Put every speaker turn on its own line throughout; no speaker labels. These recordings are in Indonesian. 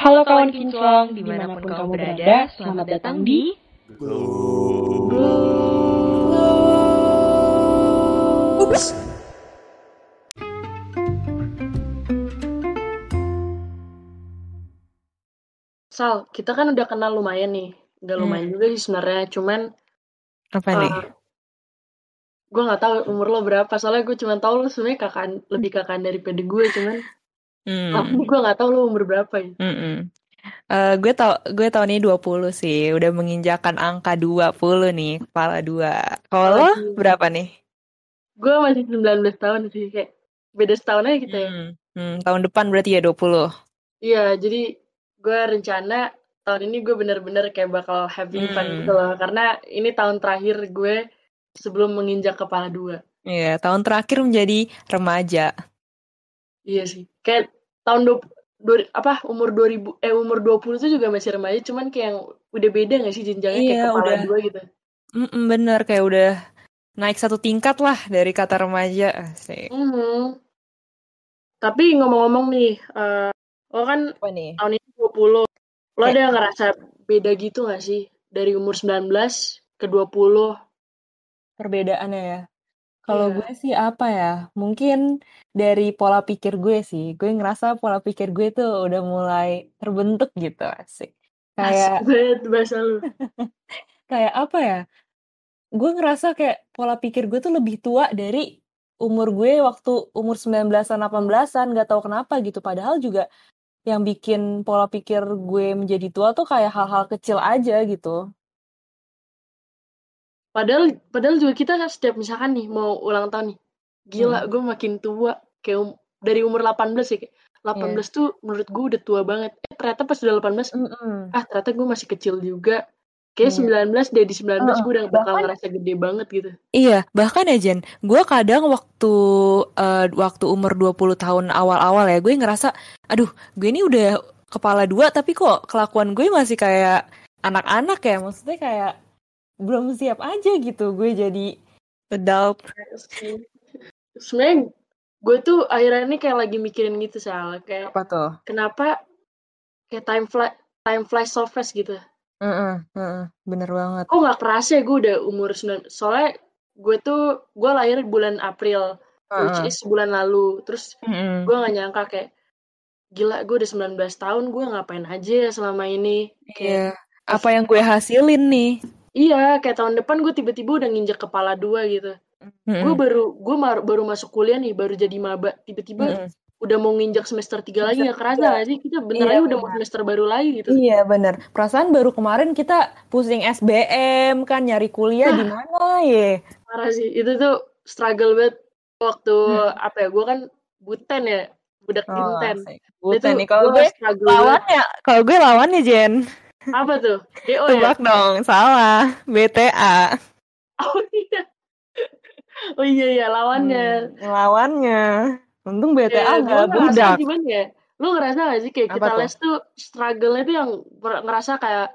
Halo kawan kinclong, di mana pun kamu berada, selamat datang di
Ups.
Sal, kita kan udah kenal lumayan nih. Gak lumayan
Hmm.
juga sih sebenarnya, cuman
Apa nih?
gue nggak tahu umur lo berapa. Soalnya gue cuma tahu lo sebenarnya kakan lebih kakan daripada gue, cuman
Hmm.
tapi gue nggak tahu lo umur berapa ya.
Mm-mm. Eh, gue tau gue tahun ini 20 sih, udah menginjakan angka 20 nih, kepala dua. Kalau
Lagi.
berapa nih?
Gue masih 19 tahun sih, kayak beda setahun aja kita ya.
Hmm. Hmm, tahun depan berarti ya 20.
Iya, jadi gue rencana tahun ini gue bener-bener kayak bakal having fun
Hmm.
gitu loh. Karena ini tahun terakhir gue sebelum menginjak kepala dua.
Iya, tahun terakhir menjadi remaja.
Iya sih. Kayak tahun du, du- apa umur 2000 eh umur 20 itu juga masih remaja, cuman kayak yang udah beda gak sih jenjangnya kayak
Iya,
kepala
udah.
dua gitu.
Mm-mm, bener, kayak udah naik satu tingkat lah dari kata remaja. Asik.
Mhm. Tapi ngomong-ngomong nih, eh lo kan
Apa nih?
tahun ini 20. Lo
Ya.
ada ngerasa beda gitu gak sih dari umur 19 ke 20?
Perbedaannya ya. Kalau
Iya.
gue sih apa ya? Mungkin dari pola pikir gue sih. Gue ngerasa pola pikir gue tuh udah mulai terbentuk gitu, asik.
Asik
Kayak
banget bahasa lu.
kayak apa ya? Gue ngerasa kayak pola pikir gue tuh lebih tua dari umur gue waktu umur 19-an 18-an, gak tahu kenapa gitu. Padahal juga yang bikin pola pikir gue menjadi tua tuh kayak hal-hal kecil aja gitu.
Padahal padahal juga kita kan setiap misalkan nih mau ulang tahun nih. Gila,
Hmm.
gue makin tua kayak um- dari umur 18 ya kayak 18
Iya.
tuh menurut gue udah tua banget. Eh ternyata pas udah 18,
Mm-mm.
ah ternyata gue masih kecil juga. Kayak
Iya.
19 deh di 19
Heeh.
gue udah bakal
Bahkan
ngerasa gede banget gitu.
Iya, bahkan ya Jen, gue kadang waktu eh, waktu umur 20 tahun awal-awal ya, gue ngerasa, aduh, gue ini udah kepala dua, tapi kok kelakuan gue masih kayak anak-anak ya, maksudnya kayak belum siap aja gitu, gue jadi adult.
Sebenarnya gue tuh akhirnya ini kayak lagi mikirin gitu soal kayak
Apa tuh?
kenapa kayak time fly time flies so fast gitu.
Heeh, heeh, bener banget.
Kok nggak kerasa ya gue udah umur 9 soalnya gue tuh gue lahir bulan April which
Heeh.
is bulan lalu terus
Mm-mm.
gue nggak nyangka kayak gila gue udah 19 tahun gue ngapain aja ya selama ini kayak
Iya, apa yang gue hasilin nih?
Iya kayak tahun depan gue tiba-tiba udah nginjek kepala dua gitu gue
Mm-mm.
baru gue mar- baru masuk kuliah nih baru jadi maba tiba-tiba
Mm-mm.
udah mau nginjek semester 3 lagi nggak kerasa
tiga.
gak sih kita bentar
Iya,
aja udah mau semester baru lagi gitu
Iya bener. Perasaan baru kemarin kita pusing SBM kan nyari kuliah di mana ya?
parah sih itu tuh struggle banget waktu
Hmm.
apa ya gue kan buten ya budak
Oh,
inten
Bukan nih kalau
gue
gue lawannya, kalau gue lawannya Jen.
Apa tuh do ya
Tebak dong, salah. BTA.
oh iya oh iya iya lawannya
Hmm, lawannya. Untung BTA
Ya, ngerasa
budak.
gimana ya? Lu ngerasa gak sih kayak
Apa
kita
tuh?
les tuh struggle-nya tuh yang ngerasa kayak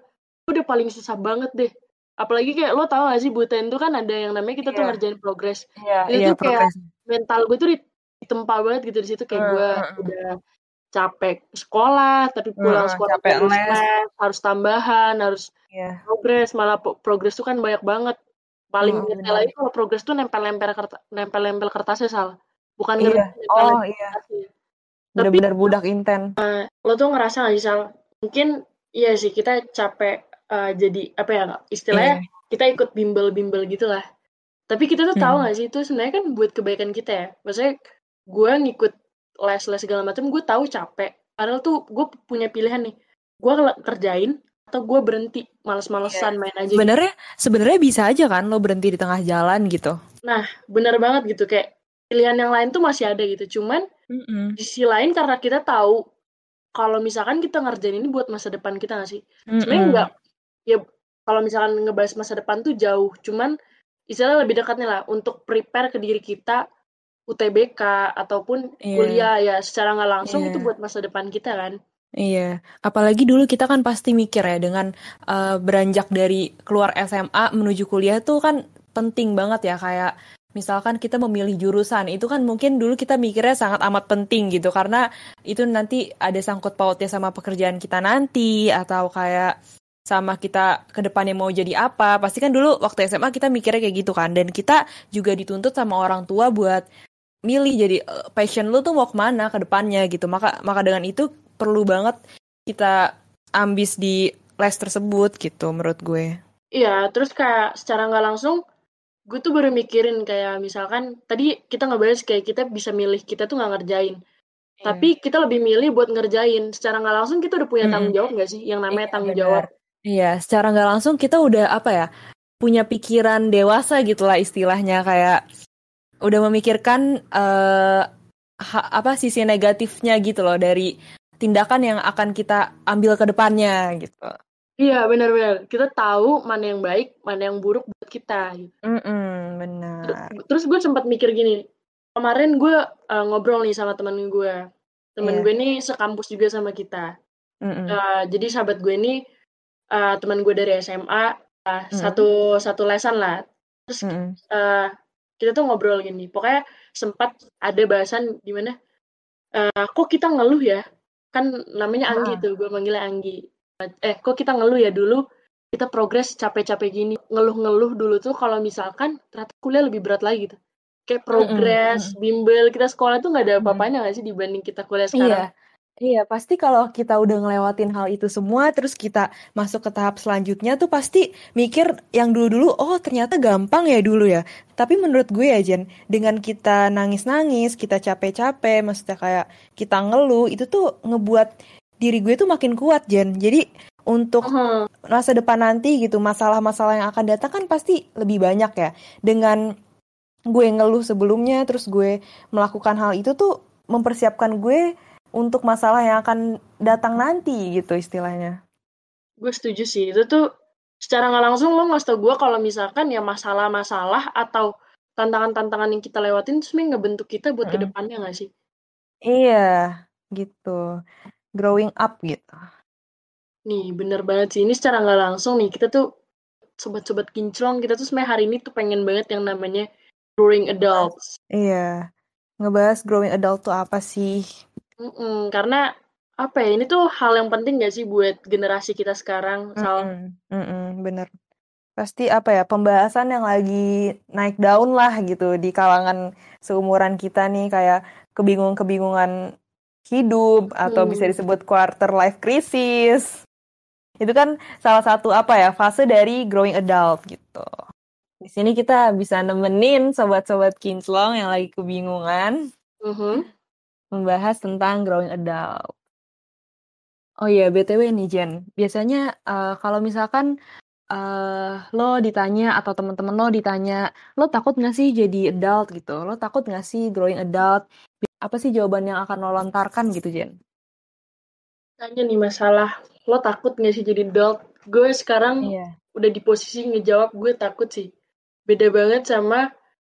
udah paling susah banget deh. Apalagi kayak lo tau gak sih Buten tuh kan ada yang namanya kita tuh
Iya.
ngerjain progres.
Iya,
Itu tuh kayak
progres.
mental gue tuh di- ditempa banget gitu di situ kayak
Hmm,
gue
hmm.
udah capek sekolah tapi pulang
Hmm,
sekolah
capek
harus
les.
les, harus tambahan, harus
Iya.
progres, malah progres tuh kan banyak banget. Paling
Hmm, benar.
lagi kalau progres tuh nempel-nempel kertas, nempel-nempel kertasnya salah. Bukan
Iya.
ngerjain nempel
Oh iya.
kertasnya. Tapi
Bener-bener budak inten.
lo tuh ngerasa gak sih Sal? Mungkin iya sih kita capek eh, jadi apa ya istilahnya
Iya.
kita ikut bimbel-bimbel gitu lah. Tapi kita tuh tahu
Hmm.
gak sih itu sebenarnya kan buat kebaikan kita ya. Maksudnya gue ngikut les-les segala macam gue tahu capek. Padahal tuh gue punya pilihan nih. Gue kerjain atau gue berhenti
Iya.
males-malesan main aja. gitu.
Sebenarnya sebenarnya bisa aja kan lo berhenti di tengah jalan gitu.
Nah bener banget gitu kayak pilihan yang lain tuh masih ada gitu. Cuman
Mm-mm.
di sisi lain karena kita tahu kalau misalkan kita ngerjain ini buat masa depan kita gak sih? Sebenarnya
Mm-mm.
enggak ya kalau misalkan ngebahas masa depan tuh jauh cuman istilahnya lebih dekatnya lah untuk prepare ke diri kita UTBK ataupun
Iya.
kuliah ya secara nggak langsung
Iya.
itu buat masa depan kita kan?
Iya, apalagi dulu kita kan pasti mikir ya dengan eh, beranjak dari keluar SMA menuju kuliah tuh kan penting banget ya kayak misalkan kita memilih jurusan itu kan mungkin dulu kita mikirnya sangat amat penting gitu. Karena itu nanti ada sangkut pautnya sama pekerjaan kita nanti atau kayak sama kita ke depannya mau jadi apa. Pasti kan dulu waktu SMA kita mikirnya kayak gitu kan. Dan kita juga dituntut sama orang tua buat milih jadi uh, passion lu tuh mau ke mana ke depannya gitu. Maka maka dengan itu perlu banget kita ambis di les tersebut gitu menurut gue.
Iya terus kayak secara nggak langsung gue tuh baru mikirin kayak misalkan tadi kita ngebahas kayak kita bisa milih kita tuh nggak ngerjain. Yeah. tapi kita lebih milih buat ngerjain. Secara nggak langsung kita udah punya tanggung jawab nggak sih? Yang namanya yeah, tanggung benar. jawab.
Iya, secara nggak langsung kita udah apa ya punya pikiran dewasa gitulah istilahnya. Kayak udah memikirkan uh, ha, apa sisi negatifnya gitu loh dari tindakan yang akan kita ambil ke depannya gitu.
Iya benar-benar kita tahu mana yang baik mana yang buruk buat kita. Gitu.
Mm -mm, benar.
Terus gue sempat mikir gini kemarin gue uh, ngobrol nih sama temen gue temen yeah. gue ini sekampus juga sama kita. Mm -mm. Uh, jadi sahabat gue ini uh, teman gue dari SMA uh, mm. satu satu lesan lah terus mm. uh, kita tuh ngobrol gini pokoknya sempat ada bahasan di mana uh, kok kita ngeluh ya? Kan namanya Anggi ah. tuh gue manggilnya Anggi. Eh kok kita ngeluh ya? Dulu kita progres capek-capek gini ngeluh-ngeluh dulu tuh kalau misalkan ternyata kuliah lebih berat lagi gitu. Kayak progres mm -hmm. bimbel kita sekolah tuh nggak ada apa-apanya nggak sih dibanding kita kuliah sekarang?
Iya Iya, pasti kalau kita udah ngelewatin hal itu semua, terus kita masuk ke tahap selanjutnya tuh pasti mikir yang dulu-dulu, oh ternyata gampang ya dulu ya. Tapi menurut gue ya Jen, dengan kita nangis-nangis, kita capek-capek, maksudnya kayak kita ngeluh, itu tuh ngebuat diri gue tuh makin kuat Jen. Jadi untuk masa depan nanti gitu, masalah-masalah yang akan datang kan pasti lebih banyak ya. Dengan gue ngeluh sebelumnya, terus gue melakukan hal itu tuh mempersiapkan gue untuk masalah yang akan datang nanti gitu istilahnya.
Gue setuju sih. Itu tuh secara nggak langsung lo ngasih tau gue kalau misalkan ya masalah-masalah atau tantangan-tantangan yang kita lewatin itu sebenarnya ngebentuk kita buat mm. ke depannya nggak sih?
Iya, gitu. Growing up gitu.
Nih, bener banget sih. Ini secara nggak langsung nih, kita tuh sobat-sobat kinclong, kita tuh sebenarnya hari ini tuh pengen banget yang namanya growing adults.
Iya. Ngebahas growing adult tuh apa sih?
Mm-mm, karena apa ya, ini tuh hal yang penting gak sih buat generasi kita sekarang, Sal?
Mm-mm, mm-mm, bener. Pasti apa ya, pembahasan yang lagi naik daun lah gitu di kalangan seumuran kita nih kayak kebingungan-kebingungan hidup atau hmm. bisa disebut quarter life crisis. Itu kan salah satu apa ya, fase dari growing adult gitu. Di sini kita bisa nemenin sobat-sobat kinclong yang lagi kebingungan. Mm-hmm membahas tentang growing adult. Oh iya, BTW nih Jen, biasanya uh, kalau misalkan uh, lo ditanya atau teman-teman lo ditanya, lo takut nggak sih jadi adult gitu? Lo takut nggak sih growing adult? Apa sih jawaban yang akan lo lontarkan gitu Jen?
Tanya nih masalah, lo takut nggak sih jadi adult? Gue sekarang iya. udah di posisi ngejawab gue takut sih. Beda banget sama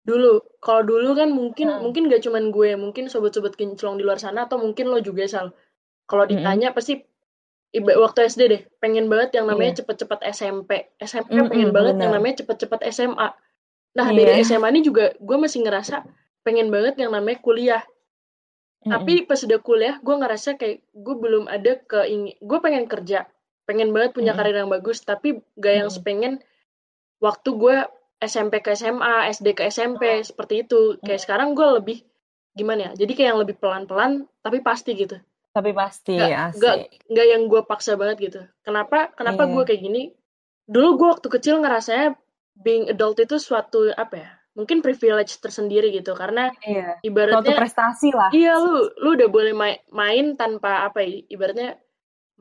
dulu kalau dulu kan mungkin hmm. mungkin gak cuman gue mungkin sobat-sobat kinclong di luar sana atau mungkin lo juga sal kalau ditanya hmm. pasti iba waktu SD deh pengen banget yang namanya yeah. cepet-cepet SMP SMP mm -hmm, pengen banget bener. yang namanya cepet-cepet SMA nah yeah. dari SMA ini juga gue masih ngerasa pengen banget yang namanya kuliah mm -hmm. tapi pas udah kuliah gue ngerasa kayak gue belum ada ke gue pengen kerja pengen banget punya mm -hmm. karir yang bagus tapi gak yang mm -hmm. sepengen waktu gue SMP ke SMA, SD ke SMP, oh. seperti itu. Kayak hmm. sekarang gue lebih gimana ya? Jadi kayak yang lebih pelan-pelan tapi pasti gitu.
Tapi pasti
gak, Gak, gak yang gue paksa banget gitu. Kenapa? Kenapa yeah. gue kayak gini? Dulu gue waktu kecil ngerasanya being adult itu suatu apa ya? Mungkin privilege tersendiri gitu karena
iya. ibaratnya suatu prestasi lah.
Iya lu lu udah boleh main, main tanpa apa ya? Ibaratnya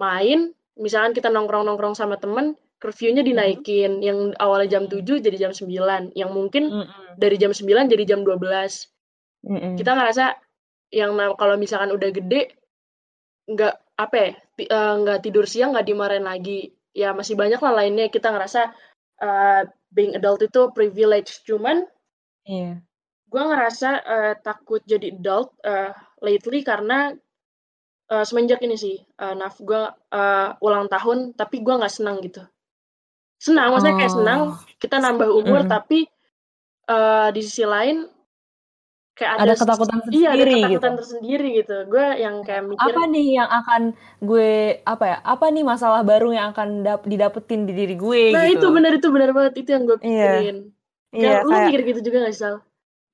main misalkan kita nongkrong-nongkrong sama temen curfew-nya dinaikin mm. yang awalnya jam 7 jadi jam 9 yang mungkin mm -mm. dari jam 9 jadi jam 12 mm -mm. kita ngerasa yang kalau misalkan udah gede nggak apa ya uh, nggak tidur siang nggak dimarahin lagi ya masih banyak lah lainnya kita ngerasa uh, being adult itu privilege cuman
yeah.
gue ngerasa uh, takut jadi adult uh, lately karena uh, semenjak ini sih uh, naf gue uh, ulang tahun tapi gue nggak senang gitu senang maksudnya kayak senang oh. kita nambah umur mm. tapi uh, di sisi lain
kayak ada, ada ketakutan sendiri iya ada
ketakutan
gitu.
tersendiri gitu gue yang kayak mikir
apa nih yang akan gue apa ya apa nih masalah baru yang akan dap didapetin di diri gue
nah
gitu.
itu benar itu benar banget itu yang gue iya. pikirin iya, iya lu kayak, mikir gitu juga gak sih Sal?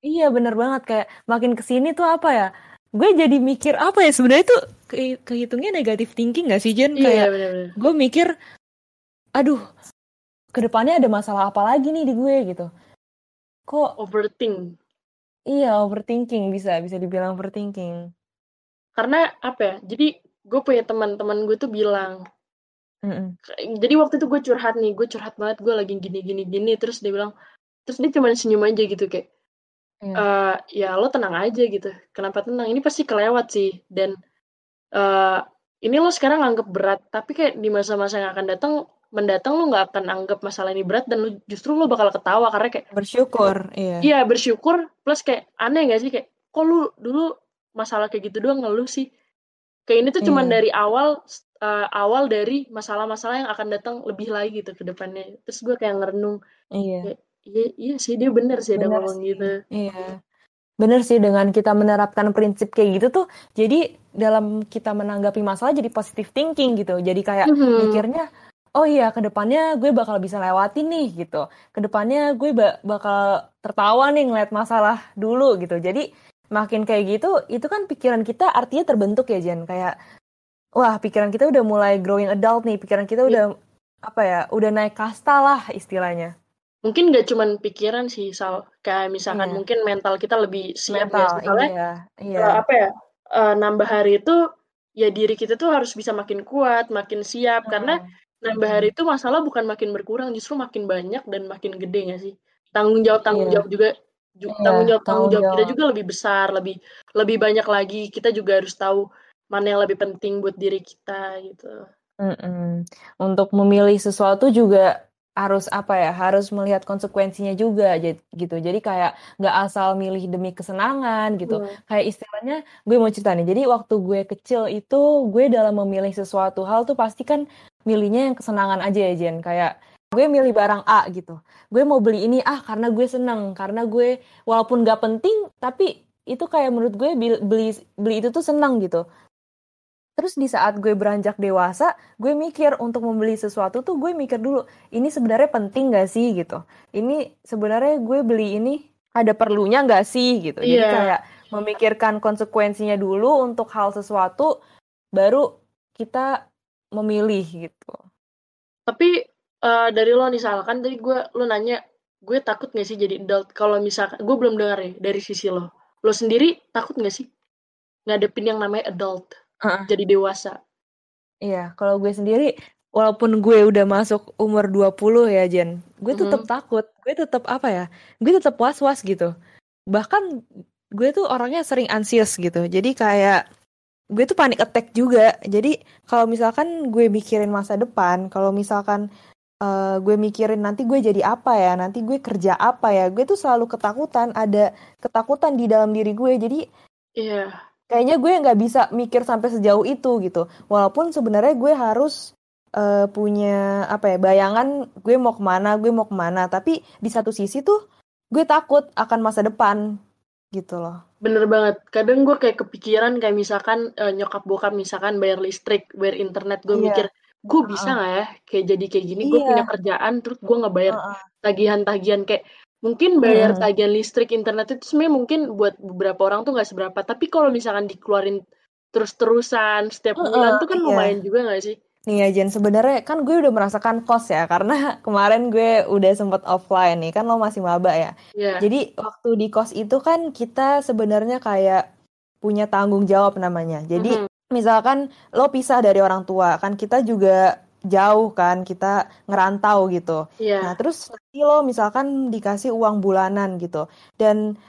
iya benar banget kayak makin ke sini tuh apa ya gue jadi mikir apa ya sebenarnya tuh ke kehitungnya negatif thinking gak sih Jen
iya,
kayak
bener -bener.
gue mikir aduh ke depannya ada masalah apa lagi nih di gue gitu kok
overthink
Iya, overthinking bisa bisa dibilang overthinking.
Karena apa ya? Jadi gue punya teman-teman gue tuh bilang,
mm
jadi waktu itu gue curhat nih, gue curhat banget, gue lagi gini gini gini, terus dia bilang, terus dia cuma senyum aja gitu kayak, yeah. uh, ya lo tenang aja gitu. Kenapa tenang? Ini pasti kelewat sih. Dan uh, ini lo sekarang anggap berat, tapi kayak di masa-masa yang akan datang mendatang lu nggak akan anggap masalah ini berat dan lu justru lu bakal ketawa karena kayak
bersyukur iya.
Iya bersyukur plus kayak aneh gak sih? Kayak kok lu dulu masalah kayak gitu doang ngeluh sih? Kayak ini tuh iya. cuman dari awal uh, awal dari masalah-masalah yang akan datang lebih lagi gitu ke depannya. Terus gue kayak ngerenung
iya.
kayak, iya iya sih dia bener sih ada ngomong gitu.
iya. Bener sih dengan kita menerapkan prinsip kayak gitu tuh jadi dalam kita menanggapi masalah jadi positive thinking gitu. Jadi kayak mm -hmm. mikirnya oh iya ke depannya gue bakal bisa lewatin nih gitu. Ke depannya gue ba bakal tertawa nih ngeliat masalah dulu gitu. Jadi makin kayak gitu itu kan pikiran kita artinya terbentuk ya Jen. Kayak wah pikiran kita udah mulai growing adult nih pikiran kita udah apa ya udah naik kasta lah istilahnya.
Mungkin gak cuman pikiran sih Sal. Kayak misalkan iya. mungkin mental kita lebih siap mental, ya misalnya
iya, iya.
Uh, apa ya uh, nambah hari itu ya diri kita tuh harus bisa makin kuat makin siap. Hmm. karena nambah hari itu masalah bukan makin berkurang justru makin banyak dan makin gede gak sih? Tanggung jawab tanggung yeah. jawab juga ju yeah, tanggung jawab tanggung jawab kita juga lebih besar lebih lebih banyak lagi. Kita juga harus tahu mana yang lebih penting buat diri kita gitu.
Mm -mm. untuk memilih sesuatu juga harus apa ya harus melihat konsekuensinya juga gitu. Jadi kayak nggak asal milih demi kesenangan gitu. Hmm. kayak istilahnya gue mau cerita nih. Jadi waktu gue kecil itu gue dalam memilih sesuatu hal tuh pasti kan milihnya yang kesenangan aja ya Jen kayak gue milih barang A gitu gue mau beli ini ah karena gue seneng karena gue walaupun nggak penting tapi itu kayak menurut gue beli beli itu tuh seneng gitu Terus di saat gue beranjak dewasa, gue mikir untuk membeli sesuatu tuh gue mikir dulu, ini sebenarnya penting gak sih gitu. Ini sebenarnya gue beli ini ada perlunya gak sih gitu. Yeah. Jadi iya. kayak memikirkan konsekuensinya dulu untuk hal sesuatu, baru kita memilih gitu.
Tapi uh, dari lo misalkan tadi gue lo nanya, gue takut gak sih jadi adult kalau misalkan gue belum dengar ya dari sisi lo. Lo sendiri takut gak sih ngadepin yang namanya adult? uh-uh. jadi dewasa.
Iya, kalau gue sendiri walaupun gue udah masuk umur 20 ya Jen, gue tetap mm -hmm. takut, gue tetap apa ya? Gue tetap was-was gitu. Bahkan gue tuh orangnya sering anxious gitu. Jadi kayak gue tuh panik attack juga. Jadi kalau misalkan gue mikirin masa depan, kalau misalkan uh, gue mikirin nanti gue jadi apa ya, nanti gue kerja apa ya, gue tuh selalu ketakutan, ada ketakutan di dalam diri gue. Jadi
Iya. Yeah
kayaknya gue nggak bisa mikir sampai sejauh itu gitu walaupun sebenarnya gue harus uh, punya apa ya bayangan gue mau ke mana gue mau ke mana tapi di satu sisi tuh gue takut akan masa depan gitu loh
bener banget kadang gue kayak kepikiran kayak misalkan uh, nyokap bokap misalkan bayar listrik bayar internet gue yeah. mikir gue bisa nggak ya kayak jadi kayak gini yeah. gue punya kerjaan terus gue nggak bayar uh -uh. tagihan-tagihan kayak Mungkin bayar hmm. tagihan listrik, internet itu sebenarnya mungkin buat beberapa orang tuh nggak seberapa, tapi kalau misalkan dikeluarin terus-terusan setiap uh, bulan tuh kan iya. lumayan juga nggak sih?
Iya Jen, sebenarnya kan gue udah merasakan kos ya karena kemarin gue udah sempet offline nih kan lo masih maba ya.
Yeah.
Jadi waktu di kos itu kan kita sebenarnya kayak punya tanggung jawab namanya. Jadi mm -hmm. misalkan lo pisah dari orang tua kan kita juga jauh kan kita ngerantau gitu.
Yeah.
Nah terus nanti lo misalkan dikasih uang bulanan gitu dan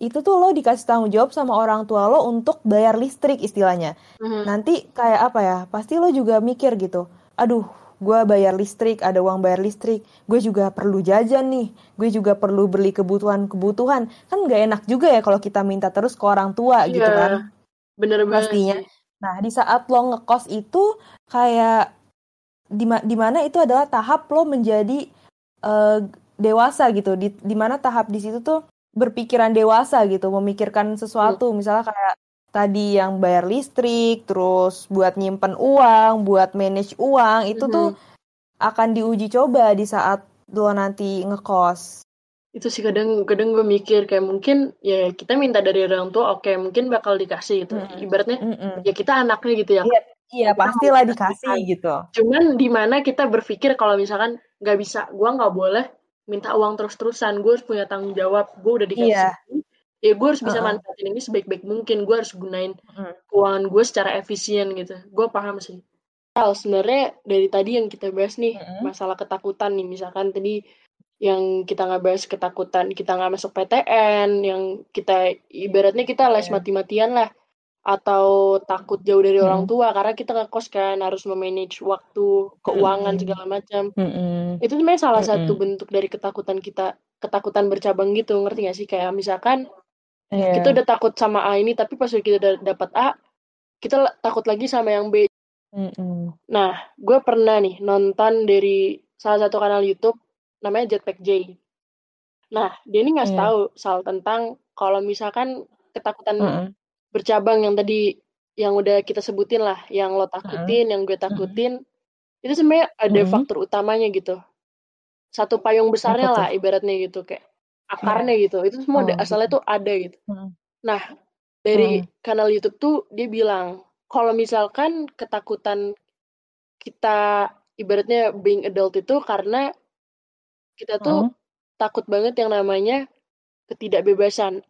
itu tuh lo dikasih tanggung jawab sama orang tua lo untuk bayar listrik istilahnya. Mm-hmm. Nanti kayak apa ya? Pasti lo juga mikir gitu. Aduh, gue bayar listrik, ada uang bayar listrik. Gue juga perlu jajan nih. Gue juga perlu beli kebutuhan-kebutuhan. Kan gak enak juga ya kalau kita minta terus ke orang tua yeah. gitu kan?
Bener banget.
Pastinya. Nah di saat lo ngekos itu kayak di di mana itu adalah tahap lo menjadi uh, dewasa gitu di di mana tahap di situ tuh berpikiran dewasa gitu memikirkan sesuatu hmm. misalnya kayak tadi yang bayar listrik terus buat nyimpen uang buat manage uang itu hmm. tuh akan diuji coba di saat lo nanti ngekos
itu sih kadang kadang gue mikir kayak mungkin ya kita minta dari orang tua oke okay, mungkin bakal dikasih gitu mm. ibaratnya mm ya kita anaknya gitu ya
iya, iya pastilah dikasih gitu
cuman di mana kita berpikir kalau misalkan nggak bisa gue nggak boleh minta uang terus-terusan gue harus punya tanggung jawab gue udah dikasih yeah. ini ya gue harus bisa uh -huh. manfaatin ini sebaik-baik mungkin gue harus gunain uh. keuangan gue secara efisien gitu gue paham sih Hal sebenarnya dari tadi yang kita bahas nih uh -huh. masalah ketakutan nih misalkan tadi yang kita nggak bahas ketakutan kita nggak masuk PTN yang kita ibaratnya kita les yeah. mati-matian lah atau takut jauh dari hmm. orang tua karena kita nggak kos kan harus memanage waktu keuangan hmm. segala macam hmm. itu sebenarnya salah hmm. satu bentuk dari ketakutan kita ketakutan bercabang gitu ngerti gak sih kayak misalkan yeah. kita udah takut sama A ini tapi pas kita udah dapat A kita takut lagi sama yang B hmm. nah gue pernah nih nonton dari salah satu kanal YouTube namanya Jetpack J. Nah, dia ini ngasih yeah. tahu soal tentang kalau misalkan ketakutan mm -hmm. Bercabang yang tadi yang udah kita sebutin lah, yang lo takutin, -hmm. yang gue takutin, -hmm. itu sebenarnya ada -hmm. faktor utamanya gitu. Satu payung besarnya lah ibaratnya gitu kayak akarnya yeah. gitu. Itu semua asalnya gitu. tuh ada gitu. -hmm. Nah, dari mm. kanal YouTube tuh dia bilang kalau misalkan ketakutan kita ibaratnya being adult itu karena kita tuh hmm. takut banget yang namanya ketidakbebasan.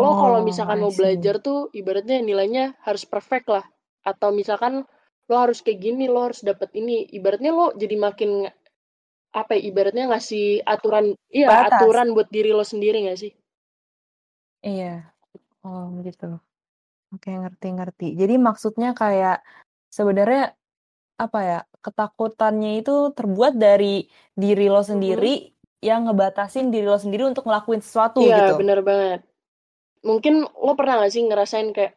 Lo oh, kalau misalkan mau belajar tuh ibaratnya nilainya harus perfect lah. Atau misalkan lo harus kayak gini, lo harus dapat ini. Ibaratnya lo jadi makin apa ya, ibaratnya ngasih aturan iya Batas. aturan buat diri lo sendiri gak sih?
Iya. Oh, gitu. Oke, ngerti-ngerti. Jadi maksudnya kayak sebenarnya apa ya ketakutannya itu terbuat dari diri lo sendiri mm-hmm. yang ngebatasin diri lo sendiri untuk ngelakuin sesuatu
iya,
gitu.
Iya bener banget. Mungkin lo pernah gak sih ngerasain kayak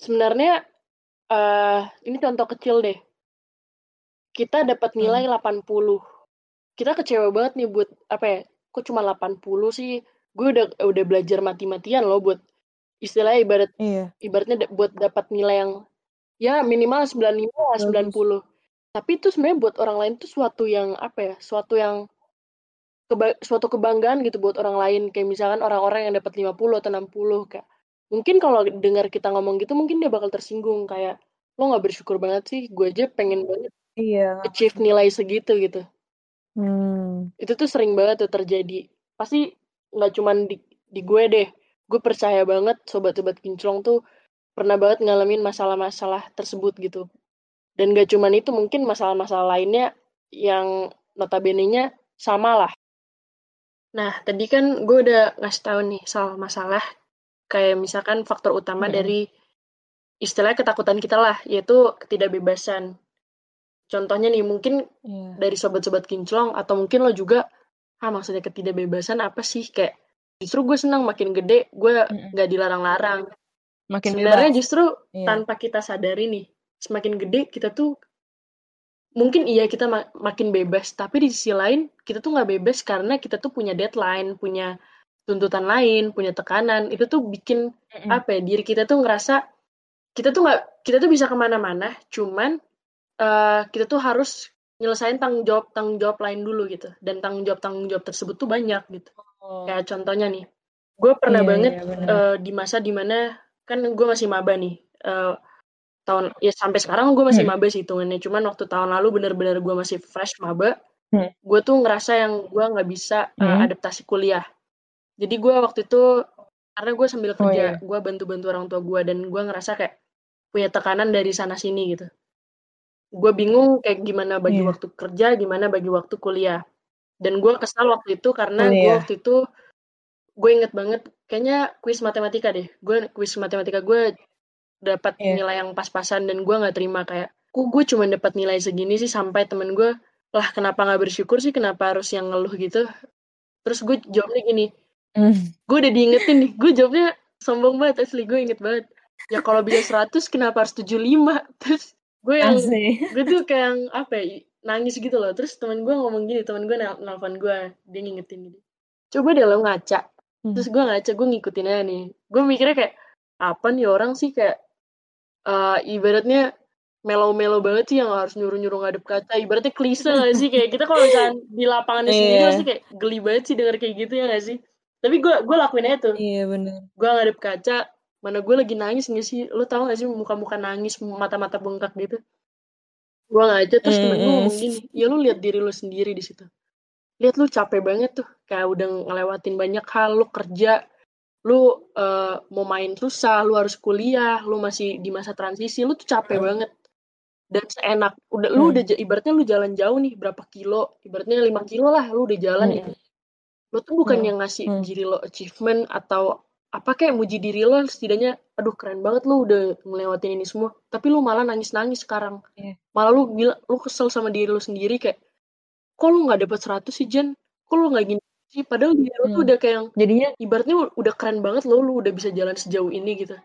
sebenarnya uh, ini contoh kecil deh. Kita dapat nilai hmm. 80. Kita kecewa banget nih buat apa ya? Kok cuma 80 sih? Gue udah udah belajar mati-matian loh buat istilahnya ibarat iya. ibaratnya buat dapat nilai yang Ya minimal 95 lah, 90. Tapi itu sebenarnya buat orang lain tuh suatu yang apa ya, suatu yang keba suatu kebanggaan gitu buat orang lain. Kayak misalkan orang-orang yang dapat 50 atau 60 kayak mungkin kalau dengar kita ngomong gitu mungkin dia bakal tersinggung kayak lo nggak bersyukur banget sih, gue aja pengen banget
iya.
achieve nilai segitu gitu.
Hmm.
Itu tuh sering banget tuh terjadi. Pasti nggak cuman di, di gue deh. Gue percaya banget sobat-sobat kinclong tuh pernah banget ngalamin masalah-masalah tersebut gitu. Dan gak cuman itu, mungkin masalah-masalah lainnya yang notabene-nya sama lah. Nah, tadi kan gue udah ngasih tahu nih soal masalah kayak misalkan faktor utama hmm. dari istilah ketakutan kita lah, yaitu ketidakbebasan. Contohnya nih, mungkin yeah. dari sobat-sobat kinclong atau mungkin lo juga, ah maksudnya ketidakbebasan apa sih? Kayak justru gue senang makin gede, gue mm gak dilarang-larang makin sebenarnya justru iya. tanpa kita sadari nih semakin gede kita tuh mungkin iya kita mak makin bebas tapi di sisi lain kita tuh nggak bebas karena kita tuh punya deadline punya tuntutan lain punya tekanan itu tuh bikin mm -mm. apa ya diri kita tuh ngerasa kita tuh nggak kita tuh bisa ke mana-mana cuman uh, kita tuh harus nyelesain tanggung jawab tanggung jawab lain dulu gitu dan tanggung jawab tanggung jawab tersebut tuh banyak gitu oh. kayak contohnya nih gue pernah iya, banget iya, uh, di masa di mana kan gue masih maba nih uh, tahun ya sampai sekarang gue masih hmm. maba sih hitungannya cuman waktu tahun lalu bener-bener gue masih fresh maba hmm. gue tuh ngerasa yang gue nggak bisa uh, hmm. adaptasi kuliah jadi gue waktu itu karena gue sambil oh, kerja oh, iya. gue bantu-bantu orang tua gue dan gue ngerasa kayak punya tekanan dari sana sini gitu gue bingung kayak gimana bagi yeah. waktu kerja gimana bagi waktu kuliah dan gue kesal waktu itu karena oh, iya. gue waktu itu gue inget banget kayaknya kuis matematika deh gue kuis matematika gue dapat yeah. nilai yang pas-pasan dan gue nggak terima kayak kok gue cuma dapat nilai segini sih sampai temen gue lah kenapa nggak bersyukur sih? Kenapa harus yang ngeluh gitu? Terus gue jawabnya gini mm. gue udah diingetin nih gue jawabnya sombong banget asli gue inget banget. Ya kalau bisa 100 kenapa harus 75 terus gue yang Asli. gue tuh kayak yang apa ya nangis gitu loh. Terus teman gue ngomong gini teman gue nel nelfon gue dia ngingetin gini coba deh lo ngaca. Hmm. terus gue ngaca gue ngikutin aja nih. Gue mikirnya kayak apa nih orang sih? Kayak uh, ibaratnya melo-melo banget sih yang harus nyuruh-nyuruh ngadep kaca. Ibaratnya klise gak sih? Kayak kita kalau misalnya di lapangannya sendiri yeah. pasti kayak geli banget sih denger kayak gitu ya gak sih? Tapi gue gue lakuin aja tuh.
Iya yeah, bener.
Gue ngadep kaca mana gue lagi nangis gak sih? Lo tau gak sih muka-muka nangis mata-mata bengkak gitu? Gue ngaca terus mm -hmm. temen gue ngomong gini ya lu lihat diri lu sendiri di situ. Lihat lu capek banget tuh. Kayak udah ngelewatin banyak hal lu kerja lu uh, mau main susah lu harus kuliah lu masih di masa transisi lu tuh capek mm. banget dan seenak udah mm. lu udah ibaratnya lu jalan jauh nih berapa kilo ibaratnya lima kilo lah lu udah jalan mm. nih lu tuh bukan mm. yang ngasih mm. diri lo achievement atau apa kayak muji diri lo setidaknya aduh keren banget lu udah ngelewatin ini semua tapi lu malah nangis nangis sekarang yeah. malah lu bilang lu kesel sama diri lu sendiri kayak kok lu nggak dapet 100 sih Jen kok lu nggak gini sih padahal lu hmm. tuh udah kayak yang
jadinya
ibaratnya udah keren banget lo lu udah bisa jalan sejauh ini gitu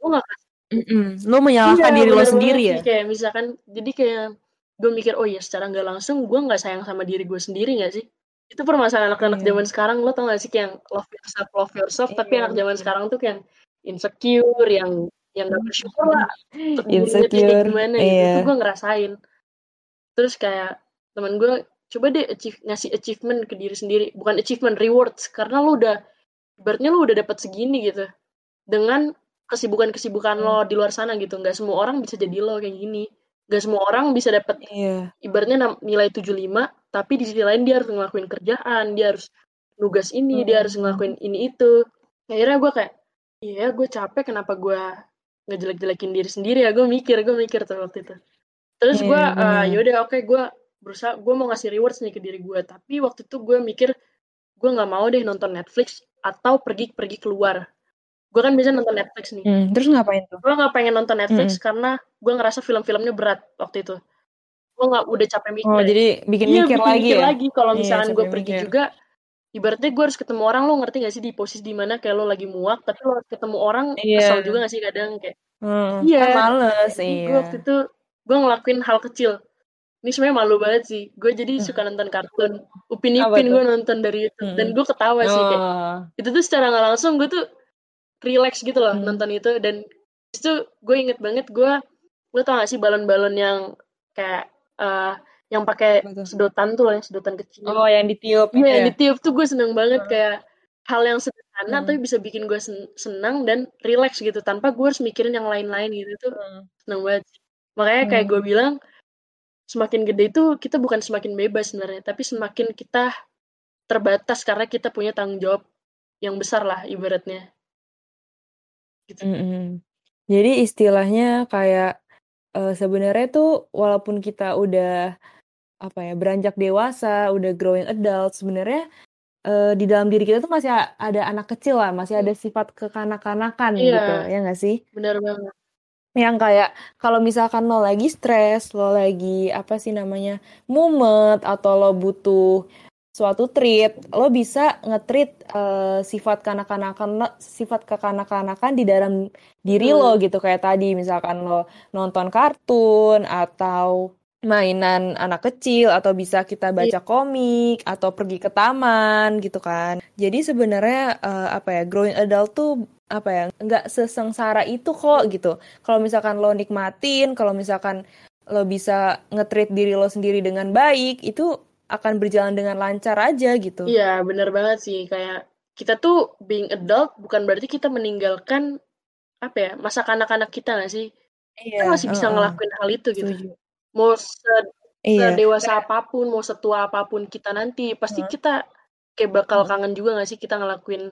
lu nggak
mm -mm. lu menyalahkan iya, diri lo sendiri ya
kayak misalkan jadi kayak gue mikir oh ya secara nggak langsung gue nggak sayang sama diri gue sendiri gak sih itu permasalahan anak-anak yeah. zaman sekarang lo tau gak sih kayak love yourself love yourself yeah, tapi anak zaman sekarang tuh kayak insecure yang yang gak bersyukur lah
insecure
gimana yeah. gitu itu gue ngerasain terus kayak teman gue coba deh achieve, ngasih achievement ke diri sendiri. Bukan achievement rewards. Karena lo udah berarti lo udah dapat segini gitu. Dengan kesibukan-kesibukan lo di luar sana gitu. Nggak semua orang bisa jadi lo kayak gini. Nggak semua orang bisa dapat
yeah.
ibaratnya nilai 75 tapi di sisi lain dia harus ngelakuin kerjaan dia harus nugas ini hmm. dia harus ngelakuin ini itu. Akhirnya gue kayak iya gue capek kenapa gue ngejelek-jelekin diri sendiri ya? Gue mikir gue mikir tuh waktu itu. Terus yeah, gue uh, yaudah oke okay, gue berusaha gue mau ngasih rewards nih ke diri gue tapi waktu itu gue mikir gue nggak mau deh nonton Netflix atau pergi pergi keluar gue kan bisa nonton Netflix nih
hmm, terus ngapain tuh
gue nggak pengen nonton Netflix hmm. karena gue ngerasa film-filmnya berat waktu itu gue nggak udah capek mikir
oh jadi bikin iya, mikir bikin lagi mikir
ya? lagi kalau iya, misalnya gue pergi mikir. juga ibaratnya gue harus ketemu orang lo ngerti gak sih di posisi di mana kayak lo lagi muak tapi lo harus ketemu orang yeah. kesel juga gak sih kadang kayak
hmm, iya kan males iya.
gue waktu itu gue ngelakuin hal kecil ini sebenarnya malu banget sih gue jadi hmm. suka nonton kartun upin ipin gue nonton dari itu hmm. dan gue ketawa oh. sih kayak oh. itu tuh secara nggak langsung gue tuh relax gitu loh hmm. nonton itu dan itu gue inget banget gue gue tau gak sih balon-balon yang kayak uh, yang pakai sedotan tuh yang sedotan kecil
oh yang ditiup
iya ya? yang ditiup tuh gue seneng banget hmm. kayak hal yang sederhana hmm. tapi bisa bikin gue sen senang dan relax gitu tanpa gue harus mikirin yang lain-lain gitu tuh hmm. seneng banget makanya hmm. kayak gue bilang semakin gede itu kita bukan semakin bebas sebenarnya tapi semakin kita terbatas karena kita punya tanggung jawab yang besar lah ibaratnya
Gitu. Mm -hmm. Jadi istilahnya kayak, uh, sebenarnya tuh walaupun kita udah, apa ya, beranjak dewasa, udah growing adult, sebenarnya, uh, di dalam diri kita tuh masih ada anak kecil lah, masih ada sifat kekanak-kanakan Iya, gitu, ya nggak sih?
benar banget.
Yang kayak kalau misalkan lo lagi stres, lo lagi, apa sih namanya, mumet, atau lo butuh suatu treat, lo bisa nge-treat uh, sifat kanak-kanakan sifat kekanak-kanakan di dalam diri hmm. lo gitu kayak tadi misalkan lo nonton kartun atau mainan anak kecil atau bisa kita baca yeah. komik atau pergi ke taman gitu kan. Jadi sebenarnya uh, apa ya growing adult tuh apa ya nggak sesengsara itu kok gitu. Kalau misalkan lo nikmatin, kalau misalkan lo bisa nge-treat diri lo sendiri dengan baik itu akan berjalan dengan lancar aja gitu.
Iya, bener banget sih. Kayak kita tuh being adult bukan berarti kita meninggalkan apa ya masa kanak-kanak kita nggak sih? Iya, kita masih bisa uh, ngelakuin hal itu gitu. Setuju. Mau se iya. dewasa apa pun, mau setua apa pun kita nanti, pasti uh. kita kayak bakal uh. kangen juga nggak sih kita ngelakuin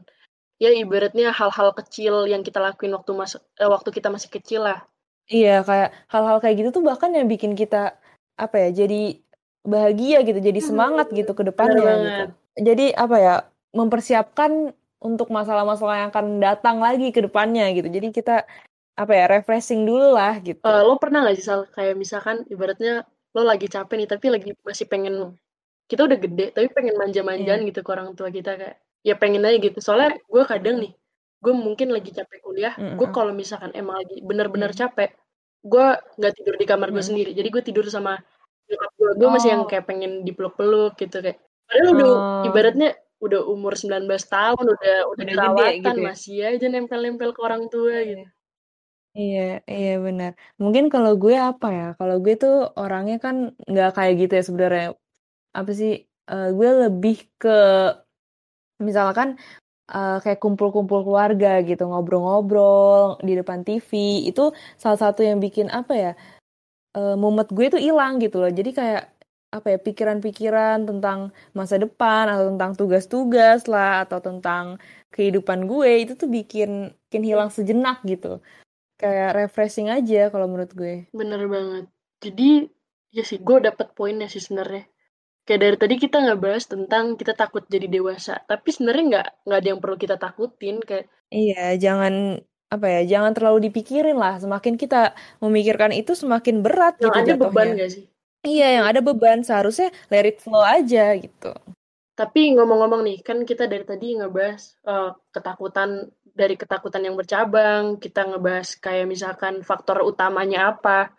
ya ibaratnya hal-hal kecil yang kita lakuin waktu mas eh, waktu kita masih kecil lah.
Iya, kayak hal-hal kayak gitu tuh bahkan yang bikin kita apa ya jadi bahagia gitu, jadi hmm, semangat gitu ke depannya gitu. Jadi apa ya, mempersiapkan untuk masalah-masalah yang akan datang lagi ke depannya gitu. Jadi kita apa ya, refreshing dulu lah gitu.
Uh, lo pernah gak sih Sal, kayak misalkan ibaratnya lo lagi capek nih tapi lagi masih pengen kita udah gede tapi pengen manja-manjaan yeah. gitu ke orang tua kita kayak ya pengen aja gitu. Soalnya gue kadang nih, gue mungkin lagi capek kuliah, mm -hmm. gue kalau misalkan emang lagi bener-bener mm -hmm. capek, gue nggak tidur di kamar gue mm -hmm. sendiri. Jadi gue tidur sama nyokap gue gue oh. masih yang oh. kayak pengen dipeluk-peluk gitu kayak padahal oh. udah ibaratnya udah umur 19 tahun udah udah perawatan gitu ya? masih aja nempel-nempel ke orang tua iya. gitu
Iya, iya benar. Mungkin kalau gue apa ya? Kalau gue tuh orangnya kan nggak kayak gitu ya sebenarnya. Apa sih? Uh, gue lebih ke misalkan uh, kayak kumpul-kumpul keluarga gitu, ngobrol-ngobrol di depan TV. Itu salah satu yang bikin apa ya? Uh, mumet gue tuh hilang gitu loh. Jadi kayak apa ya pikiran-pikiran tentang masa depan atau tentang tugas-tugas lah atau tentang kehidupan gue itu tuh bikin bikin hilang sejenak gitu kayak refreshing aja kalau menurut gue.
Bener banget. Jadi ya sih gue dapet poinnya sih sebenarnya. Kayak dari tadi kita nggak bahas tentang kita takut jadi dewasa, tapi sebenarnya nggak nggak ada yang perlu kita takutin kayak.
Iya, jangan apa ya, jangan terlalu dipikirin lah. Semakin kita memikirkan itu semakin berat
yang
gitu
ada jatuhnya. beban gak sih?
Iya, yang ada beban seharusnya let it flow aja gitu.
Tapi ngomong-ngomong nih, kan kita dari tadi ngebahas uh, ketakutan dari ketakutan yang bercabang, kita ngebahas kayak misalkan faktor utamanya apa.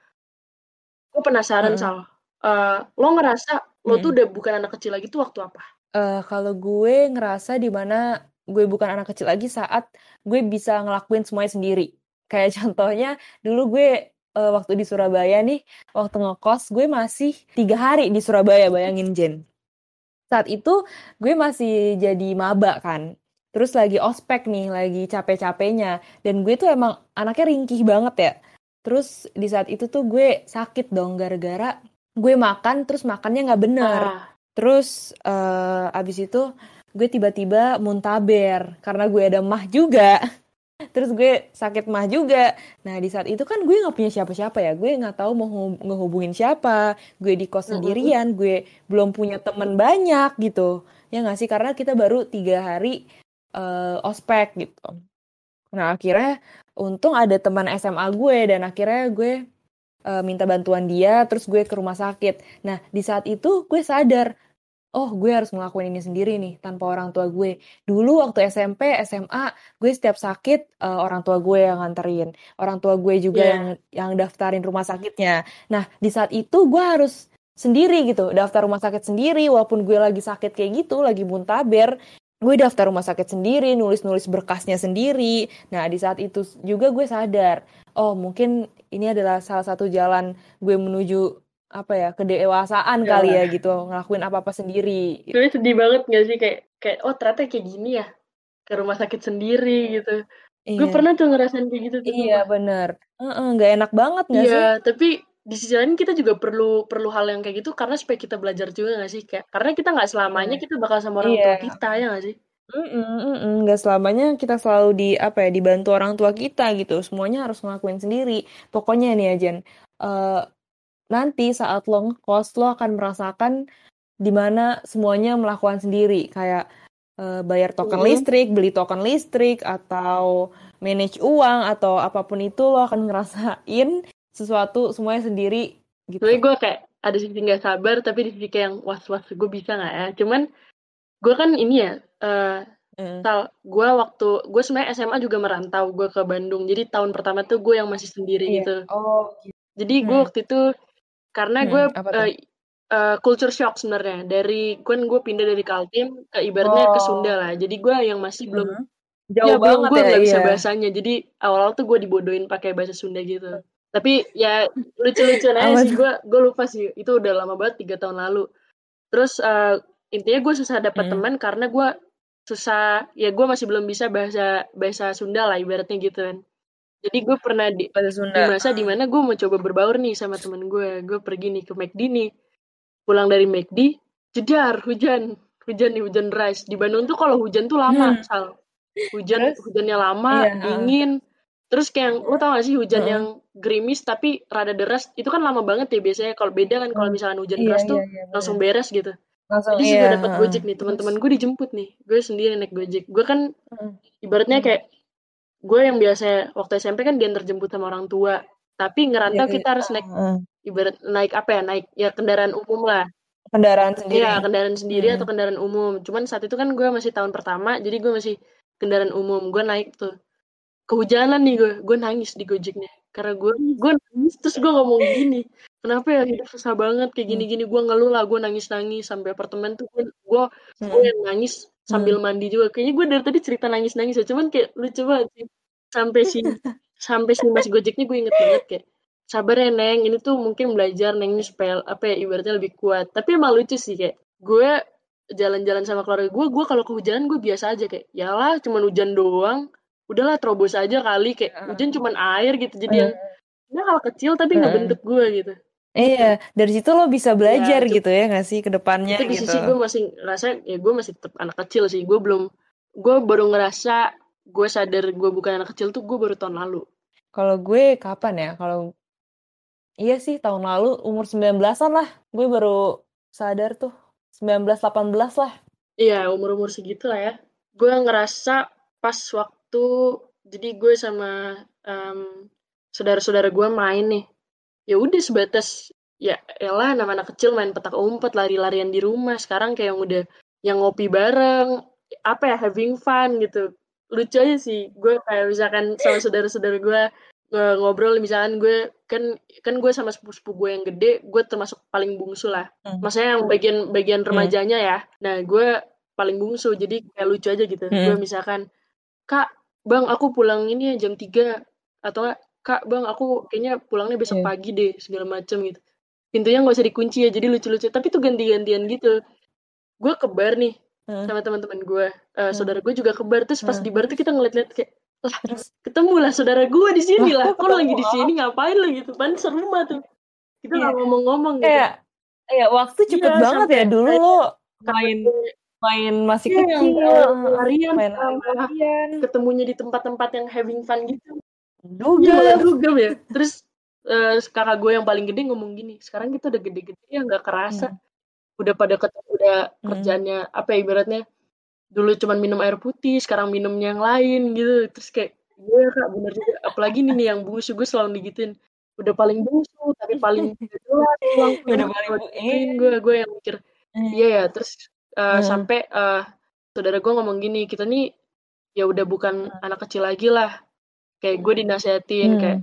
Gue penasaran, hmm. Sal. Uh, lo ngerasa hmm. lo tuh udah bukan anak kecil lagi tuh waktu apa?
Uh, kalau gue ngerasa di mana gue bukan anak kecil lagi saat gue bisa ngelakuin semuanya sendiri. Kayak contohnya dulu gue uh, waktu di Surabaya nih, waktu ngekos gue masih tiga hari di Surabaya, bayangin Jen. Saat itu gue masih jadi maba kan terus lagi ospek nih, lagi capek-capeknya. Dan gue tuh emang anaknya ringkih banget ya. Terus di saat itu tuh gue sakit dong gara-gara gue makan terus makannya nggak bener. Ah. Terus uh, abis itu gue tiba-tiba muntaber karena gue ada mah juga. Terus gue sakit mah juga. Nah di saat itu kan gue nggak punya siapa-siapa ya. Gue nggak tahu mau ngehubungin siapa. Gue di kos sendirian. Gue belum punya temen banyak gitu. Ya nggak sih karena kita baru tiga hari uh, ospek gitu. Nah akhirnya untung ada teman SMA gue dan akhirnya gue uh, minta bantuan dia terus gue ke rumah sakit. Nah di saat itu gue sadar oh gue harus ngelakuin ini sendiri nih tanpa orang tua gue. Dulu waktu SMP, SMA, gue setiap sakit uh, orang tua gue yang nganterin, orang tua gue juga yeah. yang yang daftarin rumah sakitnya. Nah di saat itu gue harus sendiri gitu, daftar rumah sakit sendiri, walaupun gue lagi sakit kayak gitu, lagi muntaber, gue daftar rumah sakit sendiri, nulis-nulis berkasnya sendiri. Nah, di saat itu juga gue sadar, oh mungkin ini adalah salah satu jalan gue menuju apa ya kedewasaan ya. kali ya gitu ngelakuin apa apa sendiri.
Gue sedih banget gak sih kayak kayak oh ternyata kayak gini ya ke rumah sakit sendiri gitu. Iya. Gue pernah tuh ngerasain kayak gitu tuh.
Iya bener. Nggak uh -uh, enak banget gak
iya,
sih? Iya
tapi di sisi lain kita juga perlu perlu hal yang kayak gitu karena supaya kita belajar juga gak sih kayak karena kita nggak selamanya iya. kita bakal sama orang yeah. tua kita ya gak sih
Mm nggak selamanya kita selalu di apa ya dibantu orang tua kita gitu semuanya harus ngelakuin sendiri pokoknya nih ya Jen uh, nanti saat lo ngekos lo akan merasakan di mana semuanya melakukan sendiri kayak uh, bayar token mm. listrik beli token listrik atau manage uang atau apa pun itu lo akan ngerasain sesuatu semuanya sendiri
gitu. Tapi gue kayak ada sisi nggak sabar tapi di sisi kayak yang was was gue bisa nggak ya? Cuman gue kan ini ya uh, mm. tal gue waktu gue sebenarnya SMA juga merantau gue ke Bandung jadi tahun pertama tuh gue yang masih sendiri yeah. gitu. Oh. Gitu. Jadi gue hmm. waktu itu karena gue uh, uh, culture shock sebenarnya dari gue gue pindah dari Kaltim ke ibaratnya oh. ke Sunda lah. Jadi gue yang masih belum mm. Jauh ya, banget gue ya, gak bisa iya. bahasanya. Jadi awal-awal tuh gue dibodohin pakai bahasa Sunda gitu tapi ya lucu-lucuan aja sih gue gue lupa sih itu udah lama banget tiga tahun lalu terus uh, intinya gue susah dapat hmm. teman karena gue susah ya gue masih belum bisa bahasa bahasa Sunda lah ibaratnya gitu kan jadi gue pernah di, di masa di mana gue mau coba berbaur nih sama temen gue gue pergi nih ke McD nih. Pulang dari McD jedar hujan. Hujan nih hujan deras. Di Bandung tuh kalau hujan tuh lama hmm. sal. Hujan Terus? hujannya lama iya, dingin. Terus kayak lo tau gak sih hujan uh. yang gerimis tapi rada deras? Itu kan lama banget ya biasanya. Kalau beda kan kalau misalnya hujan iya, deras tuh iya, iya, langsung beres gitu. Langsung, Jadi iya. sudah dapat gojek nih. Teman-teman gue dijemput nih. Gue sendiri naik gojek. Gue kan ibaratnya kayak gue yang biasa waktu SMP kan dia terjemput sama orang tua. Tapi ngerantau iya, kita harus naik ibarat naik apa ya? Naik ya kendaraan umum lah.
Kendaraan sendiri.
Iya kendaraan sendiri hmm. atau kendaraan umum. Cuman saat itu kan gue masih tahun pertama jadi gue masih kendaraan umum. Gue naik tuh. Kehujanan nih gue gue nangis di gojeknya. Karena gue gue nangis terus gue ngomong gini kenapa ya hidup susah banget? Kayak
Hmm.
gini-gini. Gue ngeluh lah gue nangis-nangis. Sampai apartemen tuh gue gue
Hmm.
gue yang nangis sambil mandi juga. Kayaknya gue dari tadi cerita nangis-nangis ya. Cuman kayak lucu banget sih. Sampai si sampai si mas gojeknya gue inget banget kayak sabar ya neng. Ini tuh mungkin belajar neng ini supaya apa ya ibaratnya lebih kuat. Tapi emang lucu sih kayak gue jalan-jalan sama keluarga gue gue kalau kehujanan gue biasa aja kayak ya lah cuman hujan doang. Udahlah terobos aja kali. Kayak hujan cuman air gitu. Jadi yang ini hal kecil tapi ngebentuk gue gitu
Iya, dari situ lo bisa belajar
Ya, itu-
gitu ya nggak sih ke depannya
itu di
gitu.
sisi gue masih ngerasa ya gue masih tetap anak kecil sih gue belum gue baru ngerasa gue sadar gue bukan anak kecil tuh gue baru tahun lalu
Kalau gue kapan ya? Kalau iya sih tahun lalu umur 19-an lah. Gue baru sadar tuh. 19 18 lah.
iya umur umur segitu lah ya gue ngerasa pas waktu jadi gue sama em, saudara-saudara gue main nih ya udah sebatas ya elah nama anak kecil main petak umpet lari-larian di rumah. Sekarang kayak yang udah yang ngopi bareng apa ya having fun gitu. Lucu aja sih. Gue kayak misalkan sama saudara-saudara gue ngobrol misalkan gue kan kan gue sama sepupu-sepupu gue yang gede gue termasuk paling bungsu lah.
Hmm.
maksudnya yang bagian bagian
Hmm.
remajanya ya. Nah gue paling bungsu jadi kayak lucu aja gitu.
Hmm.
gue misalkan kak bang aku pulang ini ya jam 3 atau enggak kak bang aku kayaknya pulangnya besok
Iya.
pagi deh segala macem gitu. Pintunya nggak usah dikunci ya jadi lucu-lucu. Tapi tuh ganti-gantian gitu. Gue ke bar nih
Hmm.
sama teman-teman gue Eh, saudara gue juga ke bar terus pas
Hmm.
di bar tuh kita ngeliat-liat kayak lah
Terus?
ketemu lah saudara gue di sini
Lah, kok
lagi di sini? Ngapain lah gitu pan serumah tuh. Kita
Iya.
nggak ngomong-ngomong gitu.
Kayak ya waktu cepet
Iya,
banget ya dulu lo main main masih
Iya, yang
kecil,
larian
main
sama
larian,
ketemunya di tempat-tempat yang having fun gitu
juga.
Iya, dugem ya. Terus eh, kakak gue yang paling gede ngomong gini, sekarang kita udah gede-gede ya nggak kerasa.
Hmm.
Udah pada ketemu, udah
Hmm.
kerjaannya apa ya ibaratnya dulu cuman minum air putih, sekarang minumnya yang lain gitu. Terus kayak gue kak bener juga. Apalagi nih, nih yang bungsu gue selalu digituin. Udah paling bungsu tapi paling jelas pulang
Udah paling
gituin gue gue yang mikir
Hmm.
iya ya. Terus eh,
Hmm.
sampai eh, saudara gue ngomong gini, kita nih ya udah bukan anak kecil lagi lah. Kayak gue dinasehatin
Hmm.
kayak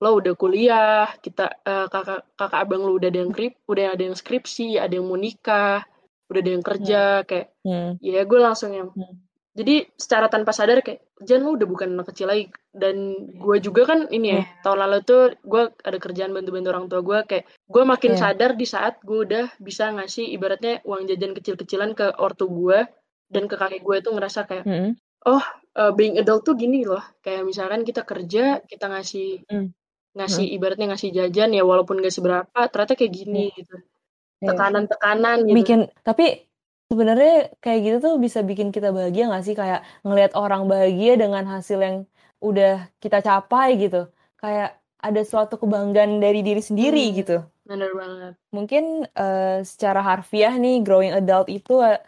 lo udah kuliah, kita eh, kakak kakak abang lo udah ada yang krip, udah ada yang skripsi, ada yang mau nikah, udah ada yang kerja, kayak
Hmm.
ya gue langsung yang
Hmm.
jadi secara tanpa sadar kayak Jan lo udah bukan anak kecil lagi dan gue juga kan ini ya
Iya.
tahun lalu tuh gue ada kerjaan bantu-bantu orang tua gue kayak gue makin
Iya.
sadar di saat gue udah bisa ngasih ibaratnya uang jajan kecil-kecilan ke ortu gue dan ke kakek gue itu ngerasa kayak
Hmm.
Uh, being adult tuh gini loh. Kayak misalkan kita kerja kita ngasih
Hmm.
ngasih ibaratnya ngasih jajan ya walaupun gak seberapa ternyata kayak gini gitu.
Iya.
tekanan-tekanan gitu.
Bikin tapi sebenarnya kayak gitu tuh bisa bikin kita bahagia nggak sih? Kayak ngelihat orang bahagia dengan hasil yang udah kita capai gitu. Kayak ada suatu kebanggaan dari diri sendiri
Hmm.
gitu.
Bener banget.
Mungkin eh, secara harfiah nih growing adult itu eh,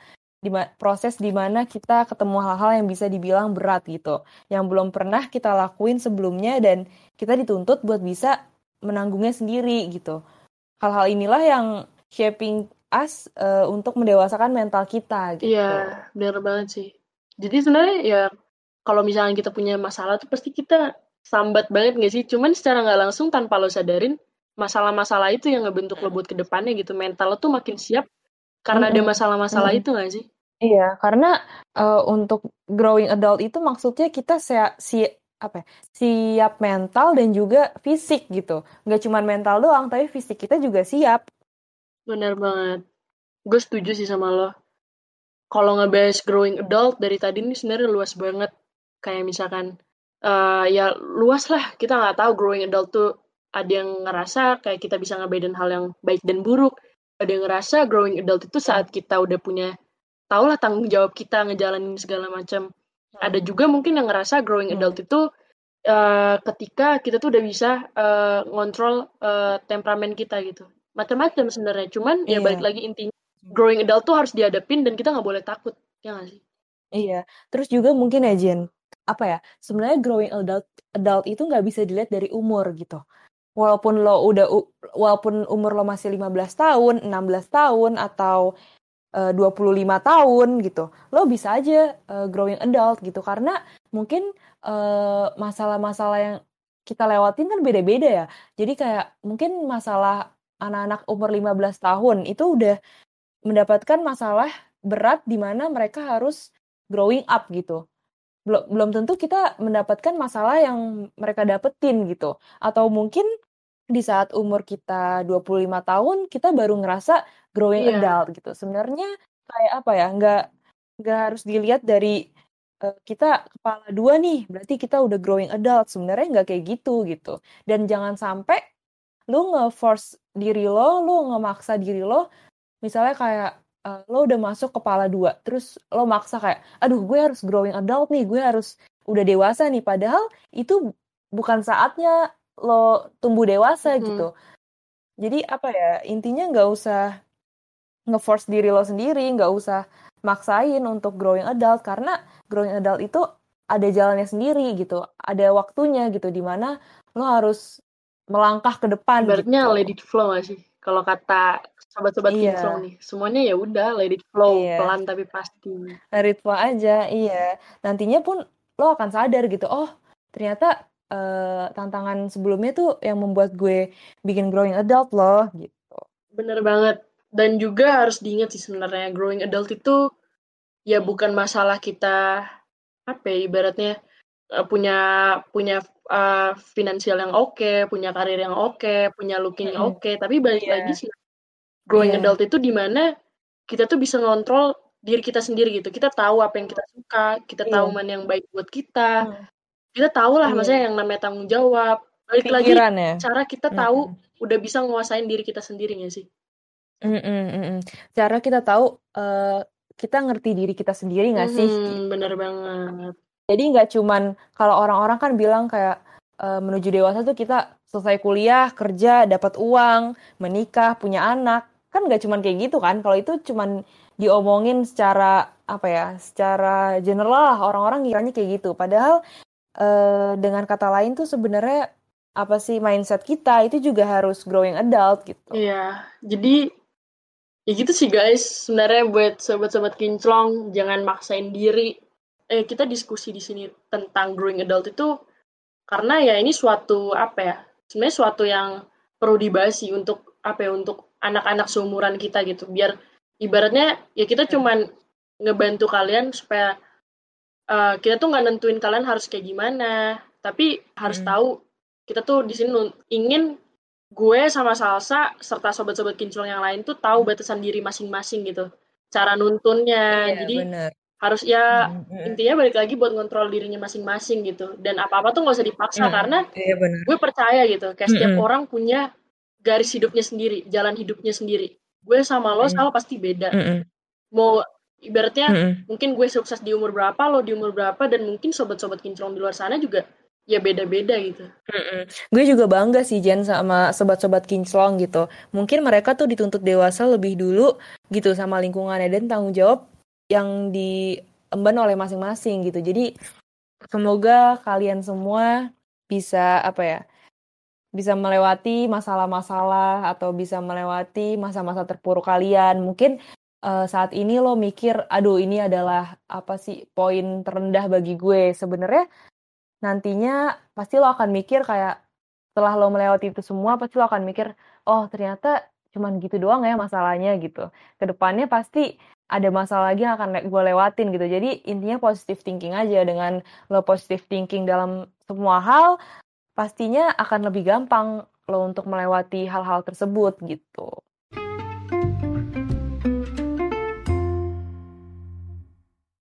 di proses di mana kita ketemu hal-hal yang bisa dibilang berat gitu yang belum pernah kita lakuin sebelumnya dan kita dituntut buat bisa menanggungnya sendiri gitu hal-hal inilah yang shaping us eh, untuk mendewasakan mental kita gitu
Iya, bener banget sih. Jadi sebenarnya ya kalau misalnya kita punya masalah tuh pasti kita sambat banget gak sih? Cuman secara nggak langsung tanpa lo sadarin masalah-masalah itu yang ngebentuk lo buat ke depannya gitu. Mental lo tuh makin siap karena ada
Mm-mm.
masalah-masalah
Mm-mm.
itu gak sih?
Iya, karena eh, untuk growing adult itu maksudnya kita siap, si, apa ya, siap mental dan juga fisik gitu. Nggak cuma mental doang, tapi fisik kita juga siap.
Bener banget. Gue setuju sih sama lo. Kalau ngebahas growing adult dari tadi ini sebenarnya luas banget. Kayak misalkan eh ya luas lah. Kita nggak tahu growing adult tuh ada yang ngerasa kayak kita bisa ngebedain hal yang baik dan buruk. Ada yang ngerasa growing adult itu saat kita udah punya tau lah tanggung jawab kita ngejalanin segala macam. Ada juga mungkin yang ngerasa growing
Hmm.
adult itu eh, ketika kita tuh udah bisa eh, ngontrol eh, temperamen kita gitu. Macam-macam sebenarnya. Cuman ya
Iya.
balik lagi intinya growing adult tuh harus dihadapin dan kita nggak boleh takut. Ya nggak sih?
Iya. Terus juga mungkin ya Jen, apa ya? Sebenarnya growing adult adult itu nggak bisa dilihat dari umur gitu. Walaupun lo udah walaupun umur lo masih 15 tahun, 16 tahun atau eh, 25 tahun gitu. Lo bisa aja eh, growing adult gitu karena mungkin eh, masalah-masalah yang kita lewatin kan beda-beda ya. Jadi kayak mungkin masalah anak-anak umur 15 tahun itu udah mendapatkan masalah berat di mana mereka harus growing up gitu. Belum belum tentu kita mendapatkan masalah yang mereka dapetin gitu. Atau mungkin di saat umur kita 25 tahun kita baru ngerasa growing yeah. adult gitu. Sebenarnya kayak apa ya? Nggak nggak harus dilihat dari uh, kita kepala dua nih, berarti kita udah growing adult. Sebenarnya nggak kayak gitu gitu. Dan jangan sampai lu nge-force diri lo, lu ngemaksa diri lo, misalnya kayak uh, lo udah masuk kepala dua, terus lo maksa kayak, aduh gue harus growing adult nih, gue harus udah dewasa nih, padahal itu bukan saatnya lo tumbuh dewasa hmm. gitu. Jadi apa ya, intinya nggak usah nge-force diri lo sendiri, nggak usah maksain untuk growing adult, karena growing adult itu ada jalannya sendiri gitu, ada waktunya gitu, di mana lo harus melangkah ke depan.
Ibaratnya gitu. let it flow gak sih? Kalau kata sobat-sobat iya. Kinclong nih, semuanya ya udah let it flow, iya. pelan tapi pasti.
Let it flow aja, iya. Nantinya pun lo akan sadar gitu, oh ternyata uh, tantangan sebelumnya tuh yang membuat gue bikin growing adult loh gitu.
Bener banget. Dan juga harus diingat sih sebenarnya growing adult itu ya bukan masalah kita apa ya ibaratnya uh, punya punya uh, finansial yang oke, okay, punya karir yang oke, okay, punya looking yang oke, okay, tapi balik yeah. lagi sih growing yeah. adult itu di mana kita tuh bisa ngontrol diri kita sendiri gitu. Kita tahu apa yang kita suka, kita yeah. tahu mana yang baik buat kita. Hmm. Kita tahu lah yeah. maksudnya yang namanya tanggung jawab. Balik Pikiran, lagi ya? cara kita tahu mm udah bisa nguasain diri kita sendiri gak sih?
Mm -mm, mm -mm. Cara kita tahu uh, kita ngerti diri kita sendiri gak -hmm, sih?
Bener banget.
Jadi nggak cuman kalau orang-orang kan bilang kayak uh, menuju dewasa tuh kita selesai kuliah, kerja, dapat uang, menikah, punya anak. Kan nggak cuman kayak gitu kan. Kalau itu cuman diomongin secara apa ya, secara general lah orang-orang ngiranya kayak gitu. Padahal uh, dengan kata lain tuh sebenarnya apa sih mindset kita itu juga harus growing adult gitu.
Iya, jadi ya gitu sih guys. Sebenarnya buat sobat-sobat kinclong jangan maksain diri eh kita diskusi di sini tentang growing adult itu karena ya ini suatu apa ya sebenarnya suatu yang perlu dibahas sih untuk apa ya untuk anak-anak seumuran kita gitu biar ibaratnya ya kita hmm. cuman ngebantu kalian supaya uh, kita tuh nggak nentuin kalian harus kayak gimana tapi harus hmm. tahu kita tuh di sini ingin gue sama Salsa serta sobat-sobat kinclong yang lain tuh tahu batasan diri masing-masing gitu cara nuntunnya iya, jadi bener harus ya mm-hmm. intinya balik lagi buat ngontrol dirinya masing-masing gitu dan apa-apa tuh nggak usah dipaksa mm-hmm. karena iya, bener. gue percaya gitu kayak mm-hmm. setiap orang punya garis hidupnya sendiri jalan hidupnya sendiri gue sama lo mm-hmm. sama pasti beda mm-hmm. mau ibaratnya mm-hmm. mungkin gue sukses di umur berapa lo di umur berapa dan mungkin sobat-sobat kinclong di luar sana juga ya beda-beda gitu.
Mm-mm. Gue juga bangga sih Jen sama sobat-sobat kinclong gitu. Mungkin mereka tuh dituntut dewasa lebih dulu gitu sama lingkungannya dan tanggung jawab yang diemban oleh masing-masing gitu. Jadi semoga kalian semua bisa apa ya? bisa melewati masalah-masalah atau bisa melewati masa-masa terpuruk kalian. Mungkin uh, saat ini lo mikir, aduh ini adalah apa sih poin terendah bagi gue. Sebenarnya nantinya pasti lo akan mikir kayak setelah lo melewati itu semua pasti lo akan mikir, oh ternyata cuman gitu doang ya masalahnya gitu. Ke depannya pasti ada masalah lagi yang akan gue lewatin gitu. Jadi intinya positive thinking aja dengan lo positive thinking dalam semua hal pastinya akan lebih gampang lo untuk melewati hal-hal tersebut gitu.